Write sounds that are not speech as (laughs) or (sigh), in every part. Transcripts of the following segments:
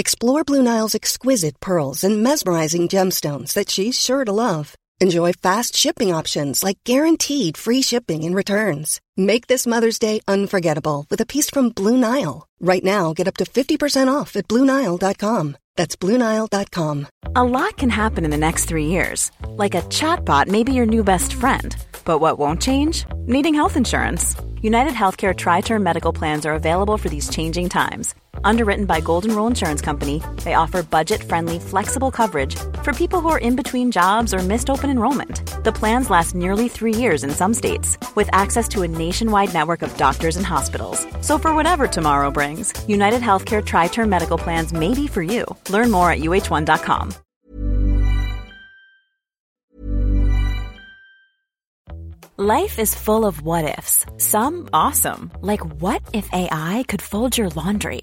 Explore Blue Nile's exquisite pearls and mesmerizing gemstones that she's sure to love. Enjoy fast shipping options like guaranteed free shipping and returns. Make this Mother's Day unforgettable with a piece from Blue Nile. Right now, get up to 50% off at BlueNile.com. That's BlueNile.com. A lot can happen in the next three years. Like a chatbot may be your new best friend. But what won't change? Needing health insurance. United Healthcare Tri Term Medical Plans are available for these changing times Underwritten by Golden Rule Insurance Company, they offer budget-friendly, flexible coverage for people who are in between jobs or missed open enrollment. The plans last nearly three years in some states, with access to a nationwide network of doctors and hospitals. So for whatever tomorrow brings, United Healthcare Tri-Term Medical Plans may be for you. Learn more at uh1.com. Life is full of what-ifs. Some awesome, like what if AI could fold your laundry?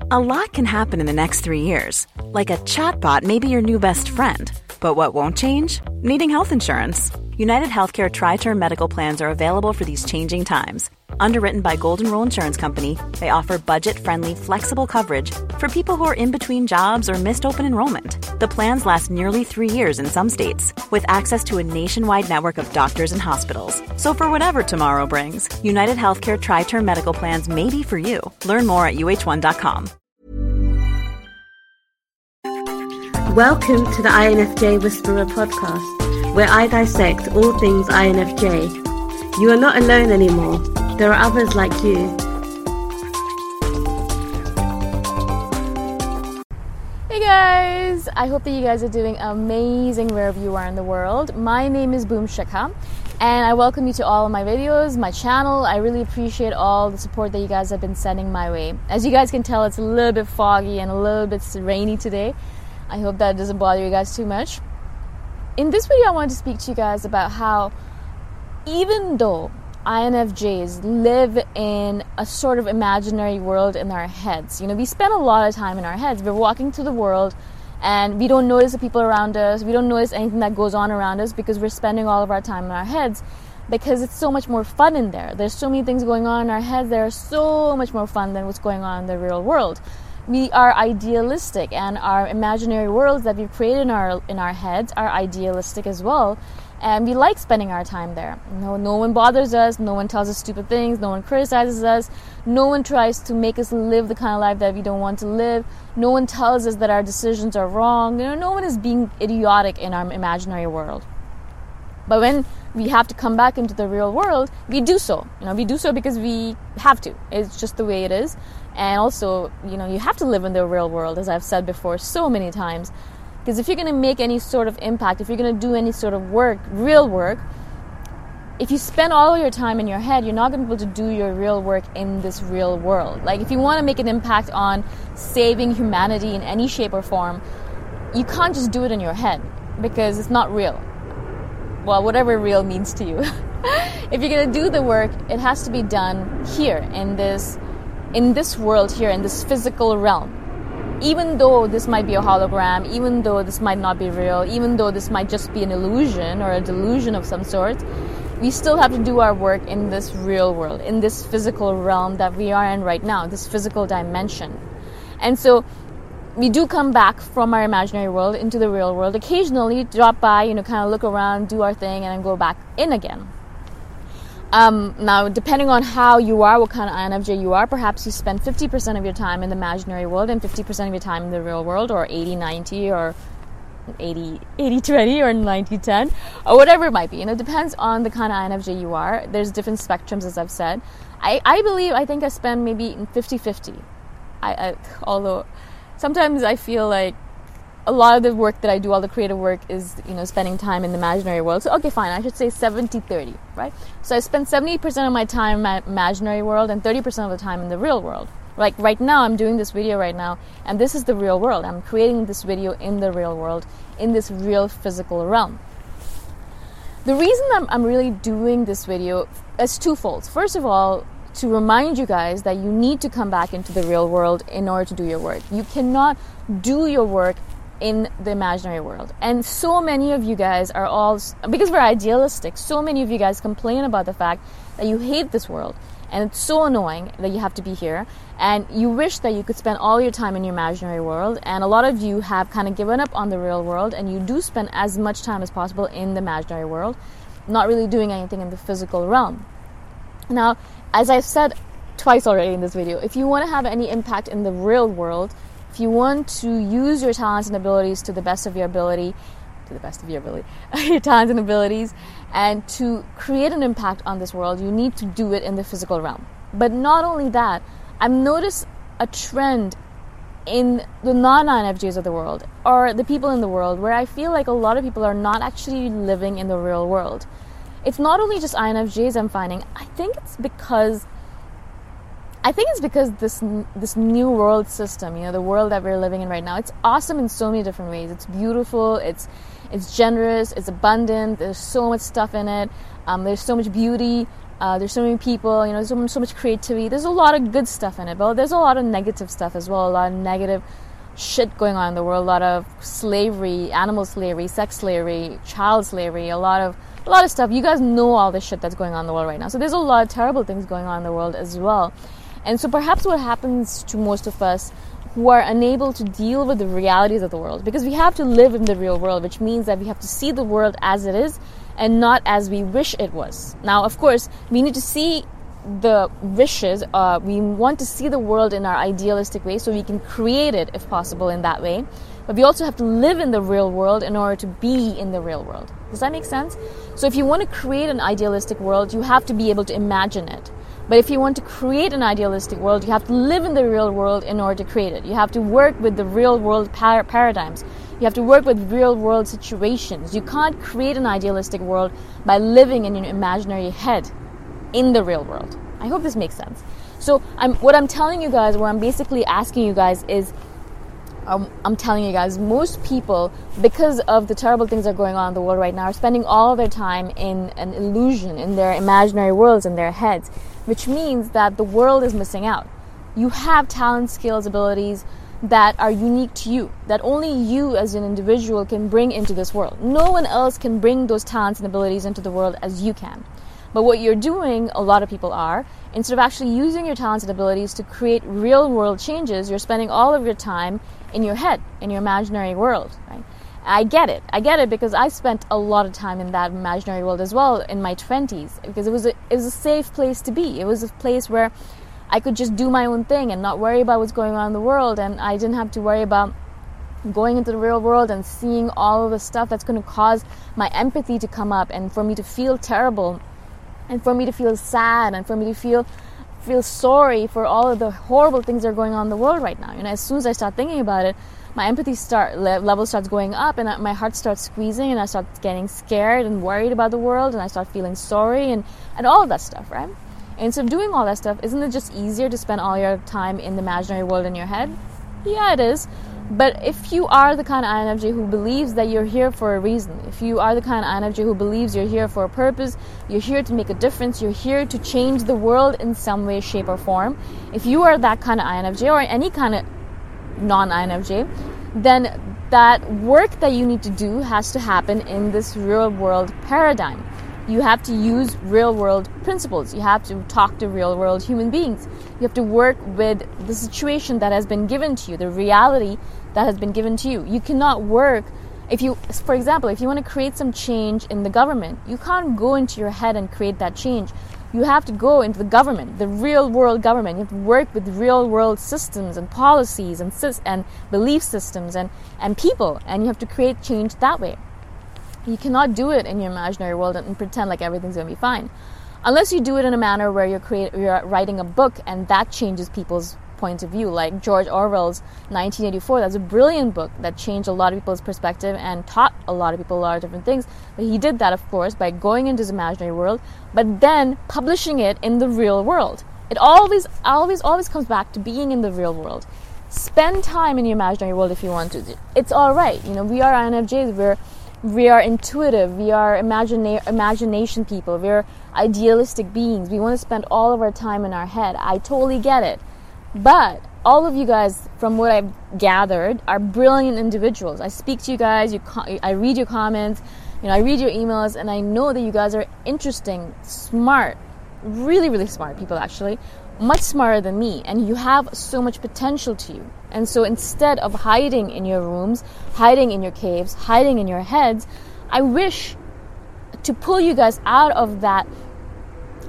A lot can happen in the next three years. Like a chatbot may be your new best friend. But what won't change? Needing health insurance. United Healthcare Tri Term Medical Plans are available for these changing times. Underwritten by Golden Rule Insurance Company, they offer budget friendly, flexible coverage for people who are in between jobs or missed open enrollment. The plans last nearly three years in some states, with access to a nationwide network of doctors and hospitals. So for whatever tomorrow brings, United Healthcare Tri Term Medical Plans may be for you. Learn more at uh1.com. Welcome to the INFJ Whisperer podcast, where I dissect all things INFJ. You are not alone anymore. There are others like you. Hey guys! I hope that you guys are doing amazing wherever you are in the world. My name is Boom Shikha, and I welcome you to all of my videos, my channel. I really appreciate all the support that you guys have been sending my way. As you guys can tell, it's a little bit foggy and a little bit rainy today. I hope that doesn't bother you guys too much. In this video, I want to speak to you guys about how, even though INFJs live in a sort of imaginary world in our heads, you know, we spend a lot of time in our heads. We're walking through the world and we don't notice the people around us, we don't notice anything that goes on around us because we're spending all of our time in our heads because it's so much more fun in there. There's so many things going on in our heads that are so much more fun than what's going on in the real world we are idealistic and our imaginary worlds that we've created in our in our heads are idealistic as well and we like spending our time there no no one bothers us no one tells us stupid things no one criticizes us no one tries to make us live the kind of life that we don't want to live no one tells us that our decisions are wrong you know no one is being idiotic in our imaginary world but when we have to come back into the real world, we do so. You know, we do so because we have to. It's just the way it is. And also, you know, you have to live in the real world, as I've said before so many times. Because if you're going to make any sort of impact, if you're going to do any sort of work, real work, if you spend all your time in your head, you're not going to be able to do your real work in this real world. Like, if you want to make an impact on saving humanity in any shape or form, you can't just do it in your head because it's not real. Well, whatever real means to you. (laughs) if you're going to do the work, it has to be done here in this in this world here in this physical realm. Even though this might be a hologram, even though this might not be real, even though this might just be an illusion or a delusion of some sort, we still have to do our work in this real world, in this physical realm that we are in right now, this physical dimension. And so we do come back from our imaginary world into the real world occasionally, drop by, you know, kind of look around, do our thing, and then go back in again. Um, now, depending on how you are, what kind of INFJ you are, perhaps you spend 50% of your time in the imaginary world and 50% of your time in the real world, or 80 90, or 80 80 20 or 90 10 or whatever it might be. You know it depends on the kind of infj you are. There's different spectrums as i've said. I, I believe i think i spend maybe 50 50 I, I, although sometimes i feel like a lot of the work that i do all the creative work is you know spending time in the imaginary world so okay fine i should say 70 30 right so i spend 70% of my time in my imaginary world and 30% of the time in the real world like right now, I'm doing this video right now, and this is the real world. I'm creating this video in the real world, in this real physical realm. The reason I'm, I'm really doing this video is twofold. First of all, to remind you guys that you need to come back into the real world in order to do your work. You cannot do your work in the imaginary world. And so many of you guys are all, because we're idealistic, so many of you guys complain about the fact that you hate this world. And it's so annoying that you have to be here. And you wish that you could spend all your time in your imaginary world. And a lot of you have kind of given up on the real world. And you do spend as much time as possible in the imaginary world not really doing anything in the physical realm. Now as i've said twice already in this video if you want to have any impact in the real world if you want to use your talents and abilities to the best of your ability to the best of your ability, (laughs) your talents and abilities, and to create an impact on this world, you need to do it in the physical realm. But not only that, I've noticed a trend in the non INFJs of the world, or the people in the world, where I feel like a lot of people are not actually living in the real world. It's not only just INFJs I'm finding, I think it's because I think it's because this this new world system, you know, the world that we're living in right now, it's awesome in so many different ways. It's beautiful. It's it's generous. It's abundant. There's so much stuff in it. Um, there's so much beauty. Uh, there's so many people. You know, there's so, so much creativity. There's a lot of good stuff in it, but there's a lot of negative stuff as well. A lot of negative shit going on in the world. A lot of slavery, animal slavery, sex slavery, child slavery. A lot of a lot of stuff. You guys know all the shit that's going on in the world right now. So there's a lot of terrible things going on in the world as well. And so perhaps what happens to most of us who are unable to deal with the realities of the world, because we have to live in the real world, which means that we have to see the world as it is and not as we wish it was. Now, of course, we need to see the wishes, uh, we want to see the world in our idealistic way so we can create it if possible in that way. But we also have to live in the real world in order to be in the real world. Does that make sense? So if you want to create an idealistic world, you have to be able to imagine it. But if you want to create an idealistic world, you have to live in the real world in order to create it. You have to work with the real world par- paradigms. You have to work with real world situations. You can't create an idealistic world by living in your imaginary head in the real world. I hope this makes sense. So, I'm, what I'm telling you guys, what I'm basically asking you guys is um, I'm telling you guys, most people, because of the terrible things that are going on in the world right now, are spending all their time in an illusion, in their imaginary worlds, in their heads which means that the world is missing out. You have talents, skills, abilities that are unique to you, that only you as an individual can bring into this world. No one else can bring those talents and abilities into the world as you can. But what you're doing, a lot of people are, instead of actually using your talents and abilities to create real world changes, you're spending all of your time in your head, in your imaginary world, right? I get it. I get it because I spent a lot of time in that imaginary world as well in my 20s because it was a, it was a safe place to be. It was a place where I could just do my own thing and not worry about what's going on in the world and I didn't have to worry about going into the real world and seeing all of the stuff that's going to cause my empathy to come up and for me to feel terrible and for me to feel sad and for me to feel feel sorry for all of the horrible things that are going on in the world right now. You know, as soon as I start thinking about it, my empathy start level starts going up and my heart starts squeezing and I start getting scared and worried about the world and I start feeling sorry and, and all of that stuff, right? And so doing all that stuff, isn't it just easier to spend all your time in the imaginary world in your head? Yeah, it is. But if you are the kind of INFJ who believes that you're here for a reason, if you are the kind of INFJ who believes you're here for a purpose, you're here to make a difference, you're here to change the world in some way, shape, or form, if you are that kind of INFJ or any kind of non INFJ, then that work that you need to do has to happen in this real world paradigm. You have to use real world principles. You have to talk to real world human beings. You have to work with the situation that has been given to you, the reality that has been given to you. You cannot work if you for example if you want to create some change in the government you can't go into your head and create that change you have to go into the government, the real world government. You have to work with real world systems and policies and, and belief systems and, and people, and you have to create change that way. You cannot do it in your imaginary world and, pretend like everything's going to be fine. Unless you do it in a manner where you're, create, you're writing a book and that changes people's point of view, like George Orwell's 1984. That's a brilliant book that changed a lot of people's perspective and taught a lot of people a lot of different things. But he did that, of course, by going into his imaginary world, but then publishing it in the real world. It always, always, always comes back to being in the real world. Spend time in your imaginary world if you want to. It's all right. You know, we are INFJs. We're we are intuitive. We are imagina- imagination people. We're idealistic beings. We want to spend all of our time in our head. I totally get it. But all of you guys, from what I've gathered, are brilliant individuals. I speak to you guys, you I read your comments, you know, I read your emails, and I know that you guys are interesting, smart, really, really smart people, actually, much smarter than me, and you have so much potential to you. And so instead of hiding in your rooms, hiding in your caves, hiding in your heads, I wish to pull you guys out of that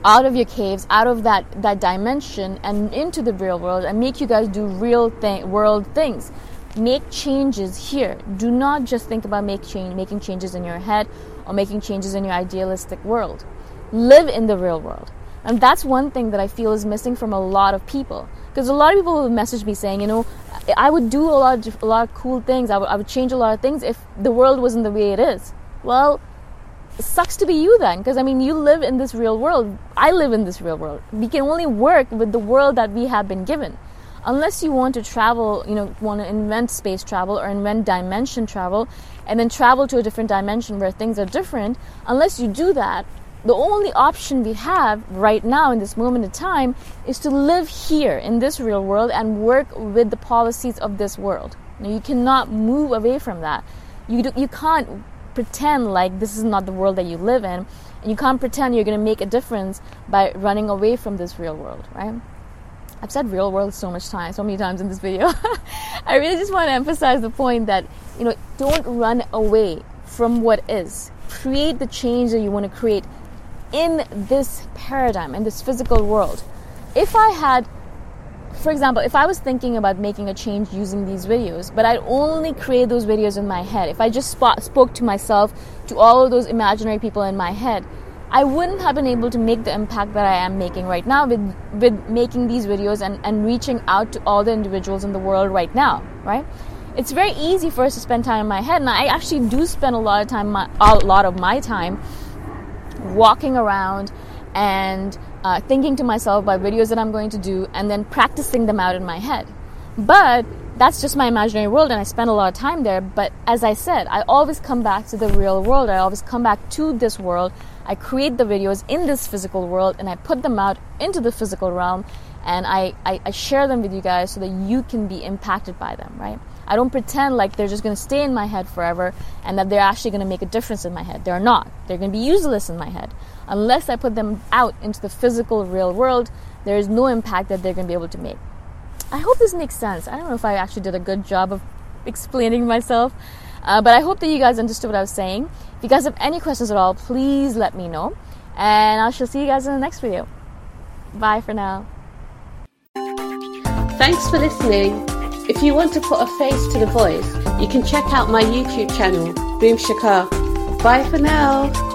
out of your caves, out of that, that dimension, and into the real world and make you guys do real thing, world things. Make changes here. Do not just think about make change, making changes in your head or making changes in your idealistic world. Live in the real world. And that's one thing that I feel is missing from a lot of people. Because a lot of people will message me saying, you know, I would do a lot of, a lot of cool things. I would, I would change a lot of things if the world wasn't the way it is. Well, sucks to be you then because i mean you live in this real world. I live in this real world. We can only work with the world that we have been given. Unless you want to travel you know want to invent space travel or invent dimension travel and then travel to a different dimension where things are different unless you do that the only option we have right now in this moment of time is to live here in this real world and work with the policies of this world. Now, you cannot move away from that. You, do, you can't pretend like this is not the world that you live in. And you can't pretend you're going to make a difference by running away from this real world, right? I've said real world so much time, so many times in this video. (laughs) I really just want to emphasize the point that, you know, don't run away from what is. Create the change that you want to create in this paradigm, in this physical world. If I had for example, if I was thinking about making a change using these videos, but I'd only create those videos in my head, if I just spot, spoke to myself, to all of those imaginary people in my head, I wouldn't have been able to make the impact that I am making right now with, with making these videos and, and reaching out to all the individuals in the world right now, right? It's very easy for us to spend time in my head, and I actually do spend a lot of time, my, a lot of my time walking around and uh, thinking to myself about videos that I'm going to do and then practicing them out in my head. But that's just my imaginary world and I spend a lot of time there. But as I said, I always come back to the real world. I always come back to this world. I create the videos in this physical world and I put them out into the physical realm and I, I, I share them with you guys so that you can be impacted by them, right? I don't pretend like they're just going to stay in my head forever and that they're actually going to make a difference in my head. They're not. They're going to be useless in my head. Unless I put them out into the physical, real world, there is no impact that they're going to be able to make. I hope this makes sense. I don't know if I actually did a good job of explaining myself, uh, but I hope that you guys understood what I was saying. If you guys have any questions at all, please let me know. And I shall see you guys in the next video. Bye for now. Thanks for listening. If you want to put a face to the voice, you can check out my YouTube channel, Boom Shikha. Bye for now.